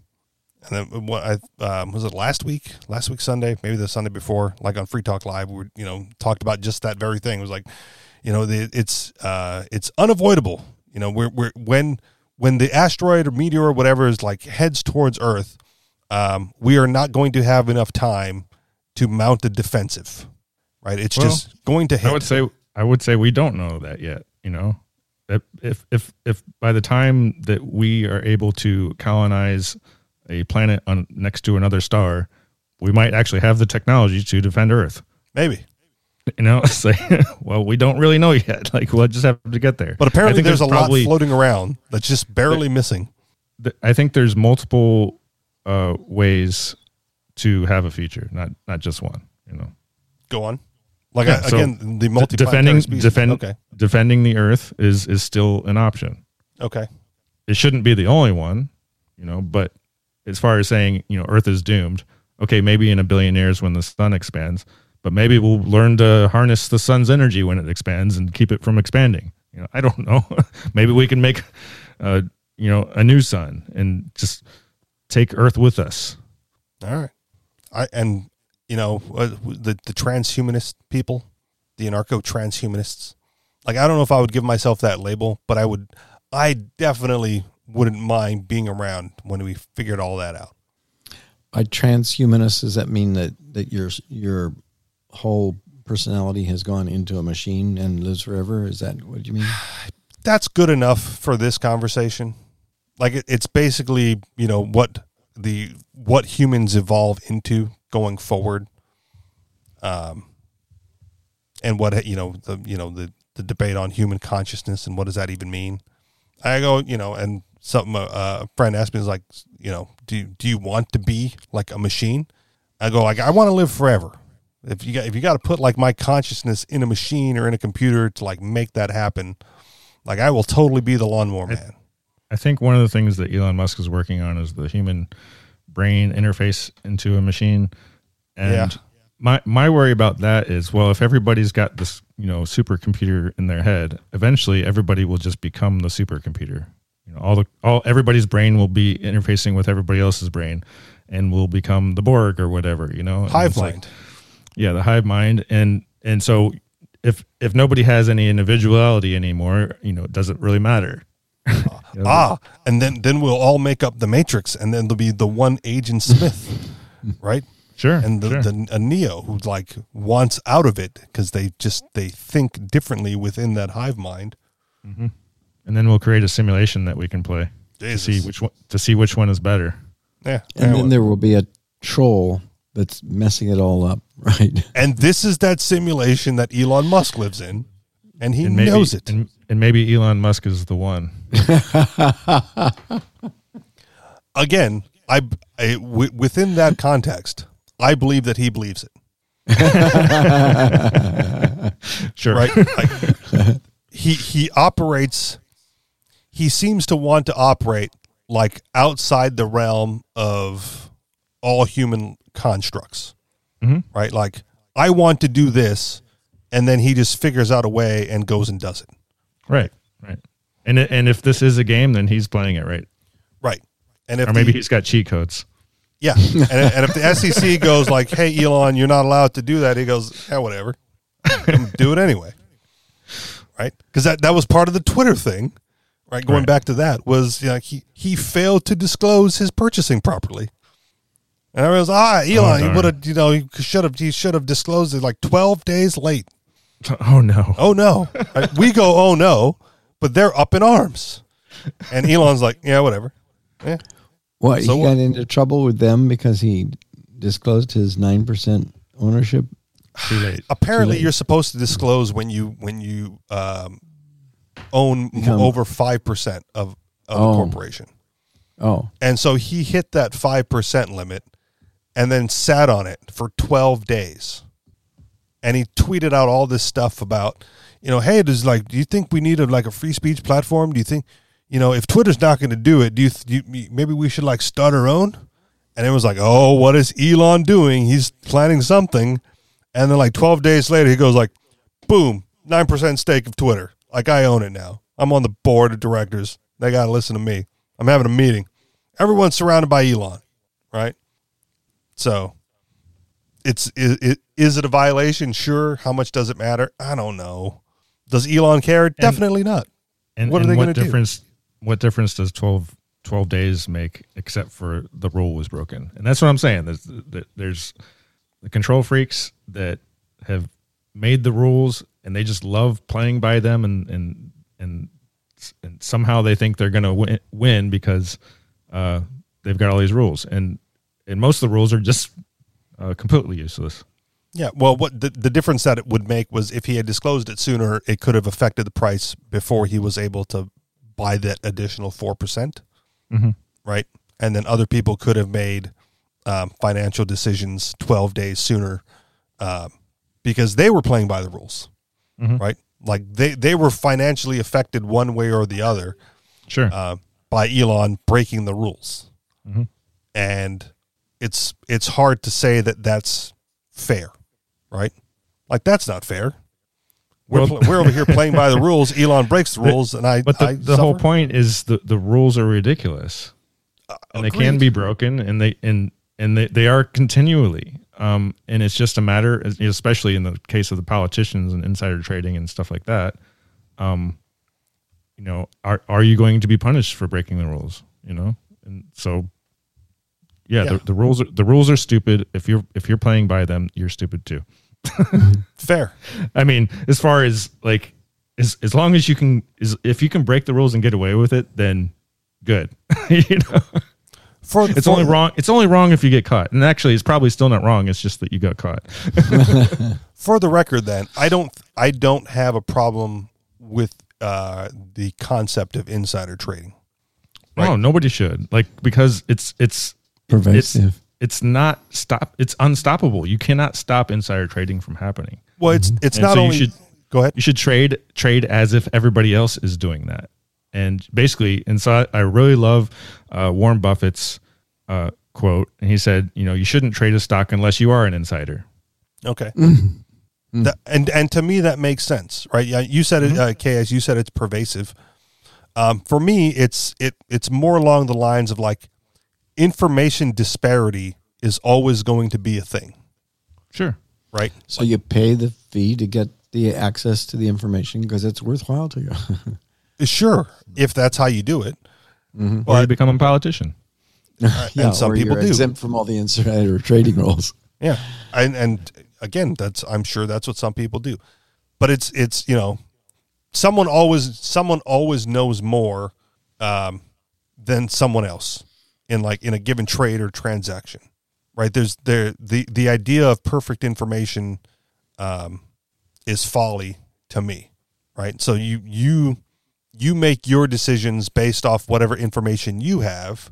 And then what I um, was it last week, last week Sunday, maybe the Sunday before, like on Free Talk Live, we you know talked about just that very thing. It was like, you know, the, it's uh, it's unavoidable. You know, we're, we're when when the asteroid or meteor or whatever is like heads towards Earth, um, we are not going to have enough time to mount a defensive. Right? It's Well, just going to hit. I would say I would say we don't know that yet. You know, if if if, if by the time that we are able to colonize a planet on next to another star, we might actually have the technology to defend Earth. Maybe. You know, like, well, we don't really know yet. Like, we'll just have to get there. But apparently, think there's, a probably- lot floating around that's just barely missing. th- I think there's multiple uh, ways to have a feature, not not just one. You know, Go on. Like Yeah, I, so again, the multi defending defend Okay. defending the Earth is is still an option. Okay. it shouldn't be the only one, you know, but as far as saying, you know, Earth is doomed, okay, maybe in a billion years when the sun expands, but maybe we'll learn to harness the sun's energy when it expands and keep it from expanding. You know, I don't know. maybe we can make, uh, you know, a new sun and just take Earth with us. All right. I and you know uh, the the transhumanist people, the anarcho transhumanists. Like I don't know if I would give myself that label, but I would. I definitely wouldn't mind being around when we figured all that out. By transhumanist, does that mean that that your your whole personality has gone into a machine and lives forever? Is that what you mean? That's good enough for this conversation. Like it, it's basically you know what the what humans evolve into going forward. Um, and what you know the you know the the debate on human consciousness and what does that even mean? I go you know and something uh, a friend asked me is like you know do do you want to be like a machine? I go like I want to live forever. If you got if you got to put like my consciousness in a machine or in a computer to like make that happen, like I will totally be the lawnmower man. I think one of the things that Elon Musk is working on is the human brain interface into a machine. And Yeah. my my worry about that is well, if everybody's got this, you know, supercomputer in their head, eventually everybody will just become the supercomputer. You know, all the all everybody's brain will be interfacing with everybody else's brain and will become the Borg or whatever, you know. Hive it's like- mind. Yeah, the hive mind, and and so if if nobody has any individuality anymore, you know, it doesn't really matter. You know, Ah, and then then we'll all make up the Matrix, and then there'll be the one Agent Smith, right? sure. And the, sure. the a Neo who like wants out of it because they just they think differently within that hive mind. and then we'll create a simulation that we can play to see which one to see which one is better. Yeah, And then there will be a troll that's messing it all up, right? and this is that simulation that Elon Musk lives in, and he And maybe, knows it. And, and maybe Elon Musk is the one. Again, I, I w- within that context, I believe that he believes it. Sure. right? Like, he he operates. He seems to want to operate like outside the realm of all human constructs, Mhm. right? Like I want to do this, and then he just figures out a way and goes and does it, Right. Right. And and if this is a game, then he's playing it right. right? And if Or maybe the- he's got cheat codes. yeah, and, and if the SEC goes like, "Hey, Elon, you're not allowed to do that," he goes, "Yeah, whatever, do it anyway." Right? Because that that was part of the Twitter thing, right? Going Right. back to that was you know, he he failed to disclose his purchasing properly, and I was ah Elon, he darn. would have you know he should have he should have disclosed it like twelve days late. Oh no. Oh no, Right? we go oh no, but they're up in arms, and Elon's like yeah whatever, yeah What So he what? got into trouble with them because he disclosed his nine percent ownership. Too late. apparently late. you're supposed to disclose when you when you um, own Become- over five percent of, of Oh. a corporation, Oh, and so he hit that five percent limit, and then sat on it for twelve days, and he tweeted out all this stuff about, you know, hey, does like, do you think we need a like a free speech platform? Do you think, you know, if Twitter's not going to do it, do you, do you maybe we should like start our own? And it was like, oh, what is Elon doing? He's planning something. And then like 12 days later, he goes like, boom, 9% stake of Twitter. Like I own it now. I'm on the board of directors. They got to listen to me. I'm having a meeting. Everyone's surrounded by Elon, right? So it's is, it, is it a violation? Sure. How much does it matter? I don't know. Does Elon care? Definitely not. And What are and they gonna do? difference what difference does 12, 12 days make except for the rule was broken? And that's what I'm saying. There's there's the control freaks that have made the rules and they just love playing by them and and and, and somehow they think they're going to win, win because uh, they've got all these rules and and most of the rules are just uh, completely useless. Yeah. Well, what the, the difference that it would make was if he had disclosed it sooner, it could have affected the price before he was able to buy that additional 4%. percent Mhm. Right. And then other people could have made um, financial decisions 12 days sooner um, because they were playing by the rules. Mhm. Right. Like they, they were financially affected one way or the other Sure. uh, by Elon breaking the rules, Mhm. and it's it's hard to say that that's fair, right? Like that's not fair. We're Well- we're over here playing by the rules. Elon breaks the rules, and I. But the, I the whole point is the, the rules are ridiculous. and they can be broken and they and and they, they are continually um and it's just a matter especially in the case of the politicians and insider trading and stuff like that um you know are are you going to be punished for breaking the rules you know and so yeah, Yeah. The, the rules are the rules are stupid if you're if you're playing by them you're stupid too fair. i mean as far as like as as long as you can is if you can break the rules and get away with it then good you know For it's for- only wrong. It's only wrong if you get caught, and actually, it's probably still not wrong. It's just that you got caught. For the record, then I don't I don't have a problem with uh, the concept of insider trading. Right. No, nobody should like because it's it's it's pervasive. it's not stop. It's unstoppable. You cannot stop insider trading from happening. Well, it's it's And not so you only. should- go ahead. You should trade trade as if everybody else is doing that, and basically, and so I, I really love uh, Warren Buffett's uh, quote, and he said, you know, you shouldn't trade a stock unless you are an insider. Okay. Mm-hmm. That, and and to me that makes sense, right? Yeah, you said it, Mm-hmm. uh, KS. You said it's pervasive. Um, for me, it's it it's more along the lines of like information disparity is always going to be a thing, Sure. right? So you pay the fee to get the access to the information because it's worthwhile to you. Sure, if that's how you do it. or you become a politician. yeah, and some or people you're do. exempt from all the insider trading rules. Yeah, and and again, that's I'm sure that's what some people do, but it's it's you know, someone always someone always knows more um, than someone else in like in a given trade or transaction, right? There's there the the idea of perfect information um, is folly to me, right? So you you you make your decisions based off whatever information you have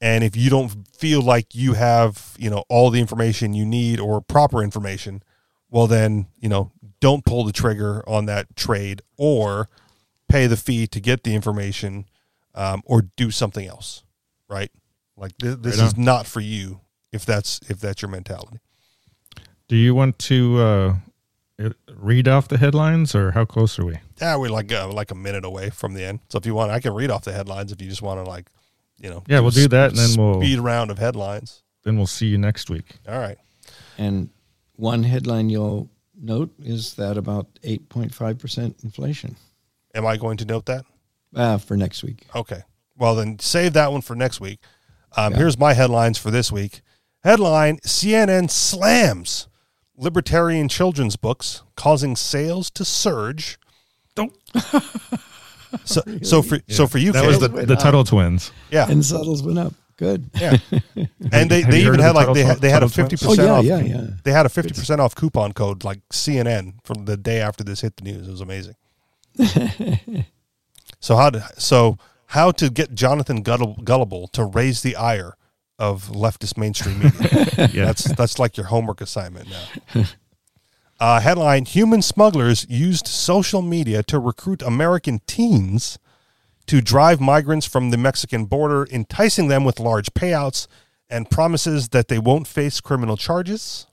and if you don't feel like you have you know all the information you need or proper information well then you know don't pull the trigger on that trade or pay the fee to get the information um, or do something else right like th- this Right is on. not for you if that's if that's your mentality Do you want to uh, read off the headlines, or how close are we? yeah we're like uh, like a minute away from the end so if you want i can read off the headlines if you just want to like you know Yeah, we'll do that, and then we'll- speed round of headlines Then we'll see you next week. all right And one headline you'll note is that about 8.5% inflation am i going to note that uh, for next week. Okay. Well, then save that one for next week. Um, Yeah. Here's my headlines for this week. Headline CNN slams libertarian children's books, causing sales to surge. Don't. So, so for so for you, That was the, the Tuttle twins. yeah, And settles went up. Good. yeah, and they, they even had the like they Tuttle had, they had a Twins? fifty Oh, percent yeah, off. yeah, yeah. They had a fifty percent off coupon code like CNN from the day after this hit the news. It was amazing. so how to so how to get Jonathan Gullible, to raise the ire of leftist mainstream media? Yeah. That's that's like your homework assignment now. Uh, headline: Human smugglers used social media to recruit American teens to drive migrants from the Mexican border, enticing them with large payouts and promises that they won't face criminal charges.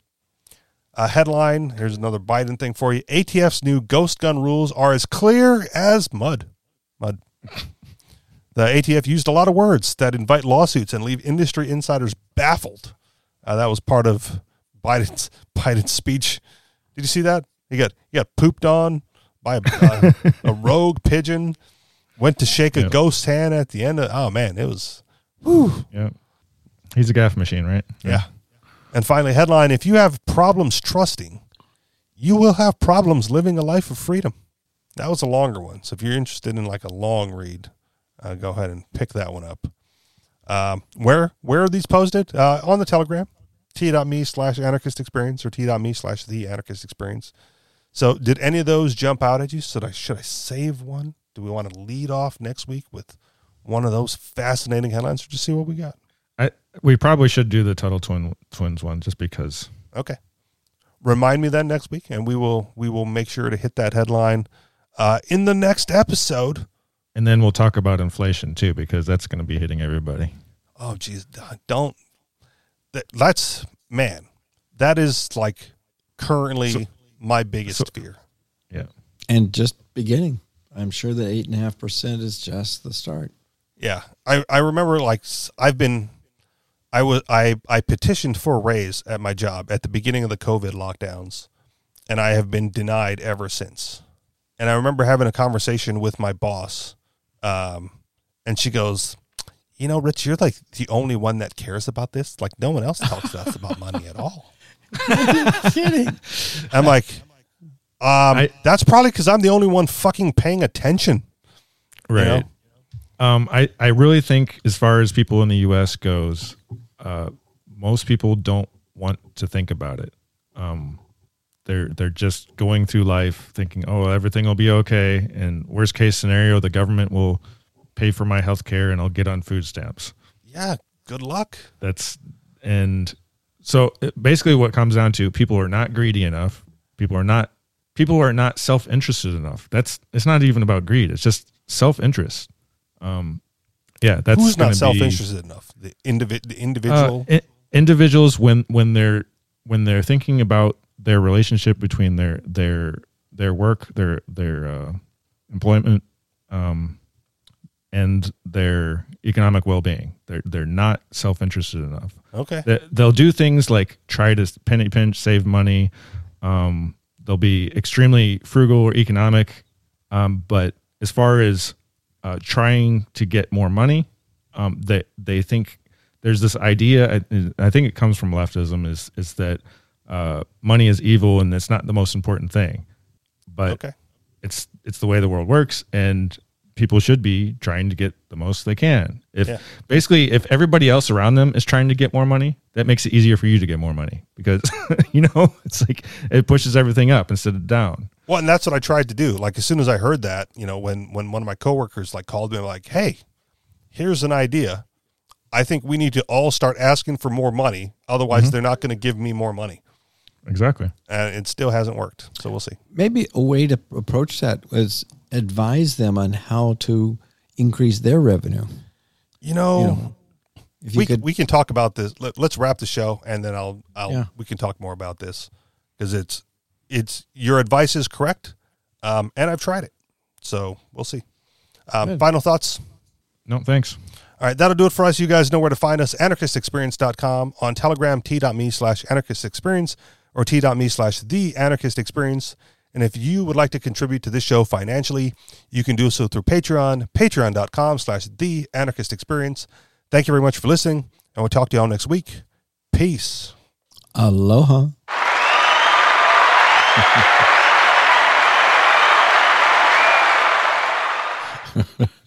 A headline: Here's another Biden thing for you. ATF's new ghost gun rules are as clear as mud. Mud. The ATF used a lot of words that invite lawsuits and leave industry insiders baffled. Uh, that was part of Biden's Biden's speech. Did you see that? He got he got pooped on by a, uh, a rogue pigeon. Went to shake a Yeah. ghost hand at the end of. Oh man, it was Yeah. He's a gaff machine, right? yeah. And finally, headline: If you have problems trusting, you will have problems living a life of freedom. That was a longer one. So if you're interested in like a long read, uh, go ahead and pick that one up. Um, where where are these posted? Uh, on the Telegram, t.me slash anarchist experience or t.me slash the anarchist experience. So did any of those jump out at you? Should I should I save one? Do we want to lead off next week with one of those fascinating headlines or just see what we got? I we probably should do the Tuttle twin twins one just because. Okay. Remind me then next week, and we will we will make sure to hit that headline uh, in the next episode. And then we'll talk about inflation too, because that's going to be hitting everybody. Oh, geez, don't. That, that's man. That is like currently my biggest so- fear. Yeah. And just beginning. I'm sure that 8.5% is just the start. Yeah, I I remember like I've been, I was I I petitioned for a raise at my job at the beginning of the COVID lockdowns, and I have been denied ever since. And I remember having a conversation with my boss, um, and she goes, "You know, Rich, you're like the only one that cares about this. Like no one else talks to us about money at all." Kidding. I'm like, um, I- that's probably because I'm the only one fucking paying attention. Right. know? Um, I, I really think as far as people in the U.S. goes, uh, most people don't want to think about it. Um, they're they're just going through life thinking, oh, everything will be okay, and worst case scenario, the government will pay for my health care and I'll get on food stamps. Yeah, good luck. That's and so basically what comes down to people are not greedy enough. People are not people are not self interested enough. That's it's not even about greed. It's just self interest. Um, yeah, that's Who's not self-interested enough? The individ, the uh, individual. i- individuals when when they're when they're thinking about their relationship between their their their work, their their uh, employment, um, and their economic well being. They're they're not self interested enough. okay. They- They'll do things like try to penny pinch, save money. Um, they'll be extremely frugal or economic. Um, but as far as uh, trying to get more money, um, they they think there's this idea. I, I think it comes from leftism is is that uh, money is evil and it's not the most important thing. But Okay. it's it's the way the world works, and people should be trying to get the most they can. If Yeah. basically if everybody else around them is trying to get more money, that makes it easier for you to get more money because you know it's like it pushes everything up instead of down. Well, and that's what I tried to do. Like as soon as I heard that, you know, when when one of my coworkers like called me like, "Hey, here's an idea. I think we need to all start asking for more money. Otherwise, they're not going to give me more money." Exactly. And it still hasn't worked. So we'll see. Maybe a way to approach that was advise them on how to increase their revenue. You know, You know, If you we could, we can talk about this. Let, let's wrap the show, and then I'll I'll Yeah. we can talk more about this because it's it's your advice is correct, um, and I've tried it. So we'll see. Um, final thoughts. No, thanks. All right, that'll do it for us. You guys know where to find us anarchistexperience.com on Telegram, t.me slash anarchistexperience or t.me slash the anarchist experience. And if you would like to contribute to this show financially, you can do so through Patreon, patreon.com slash the anarchist experience. Thank you very much for listening, and we'll talk to you all next week. Peace. aloha.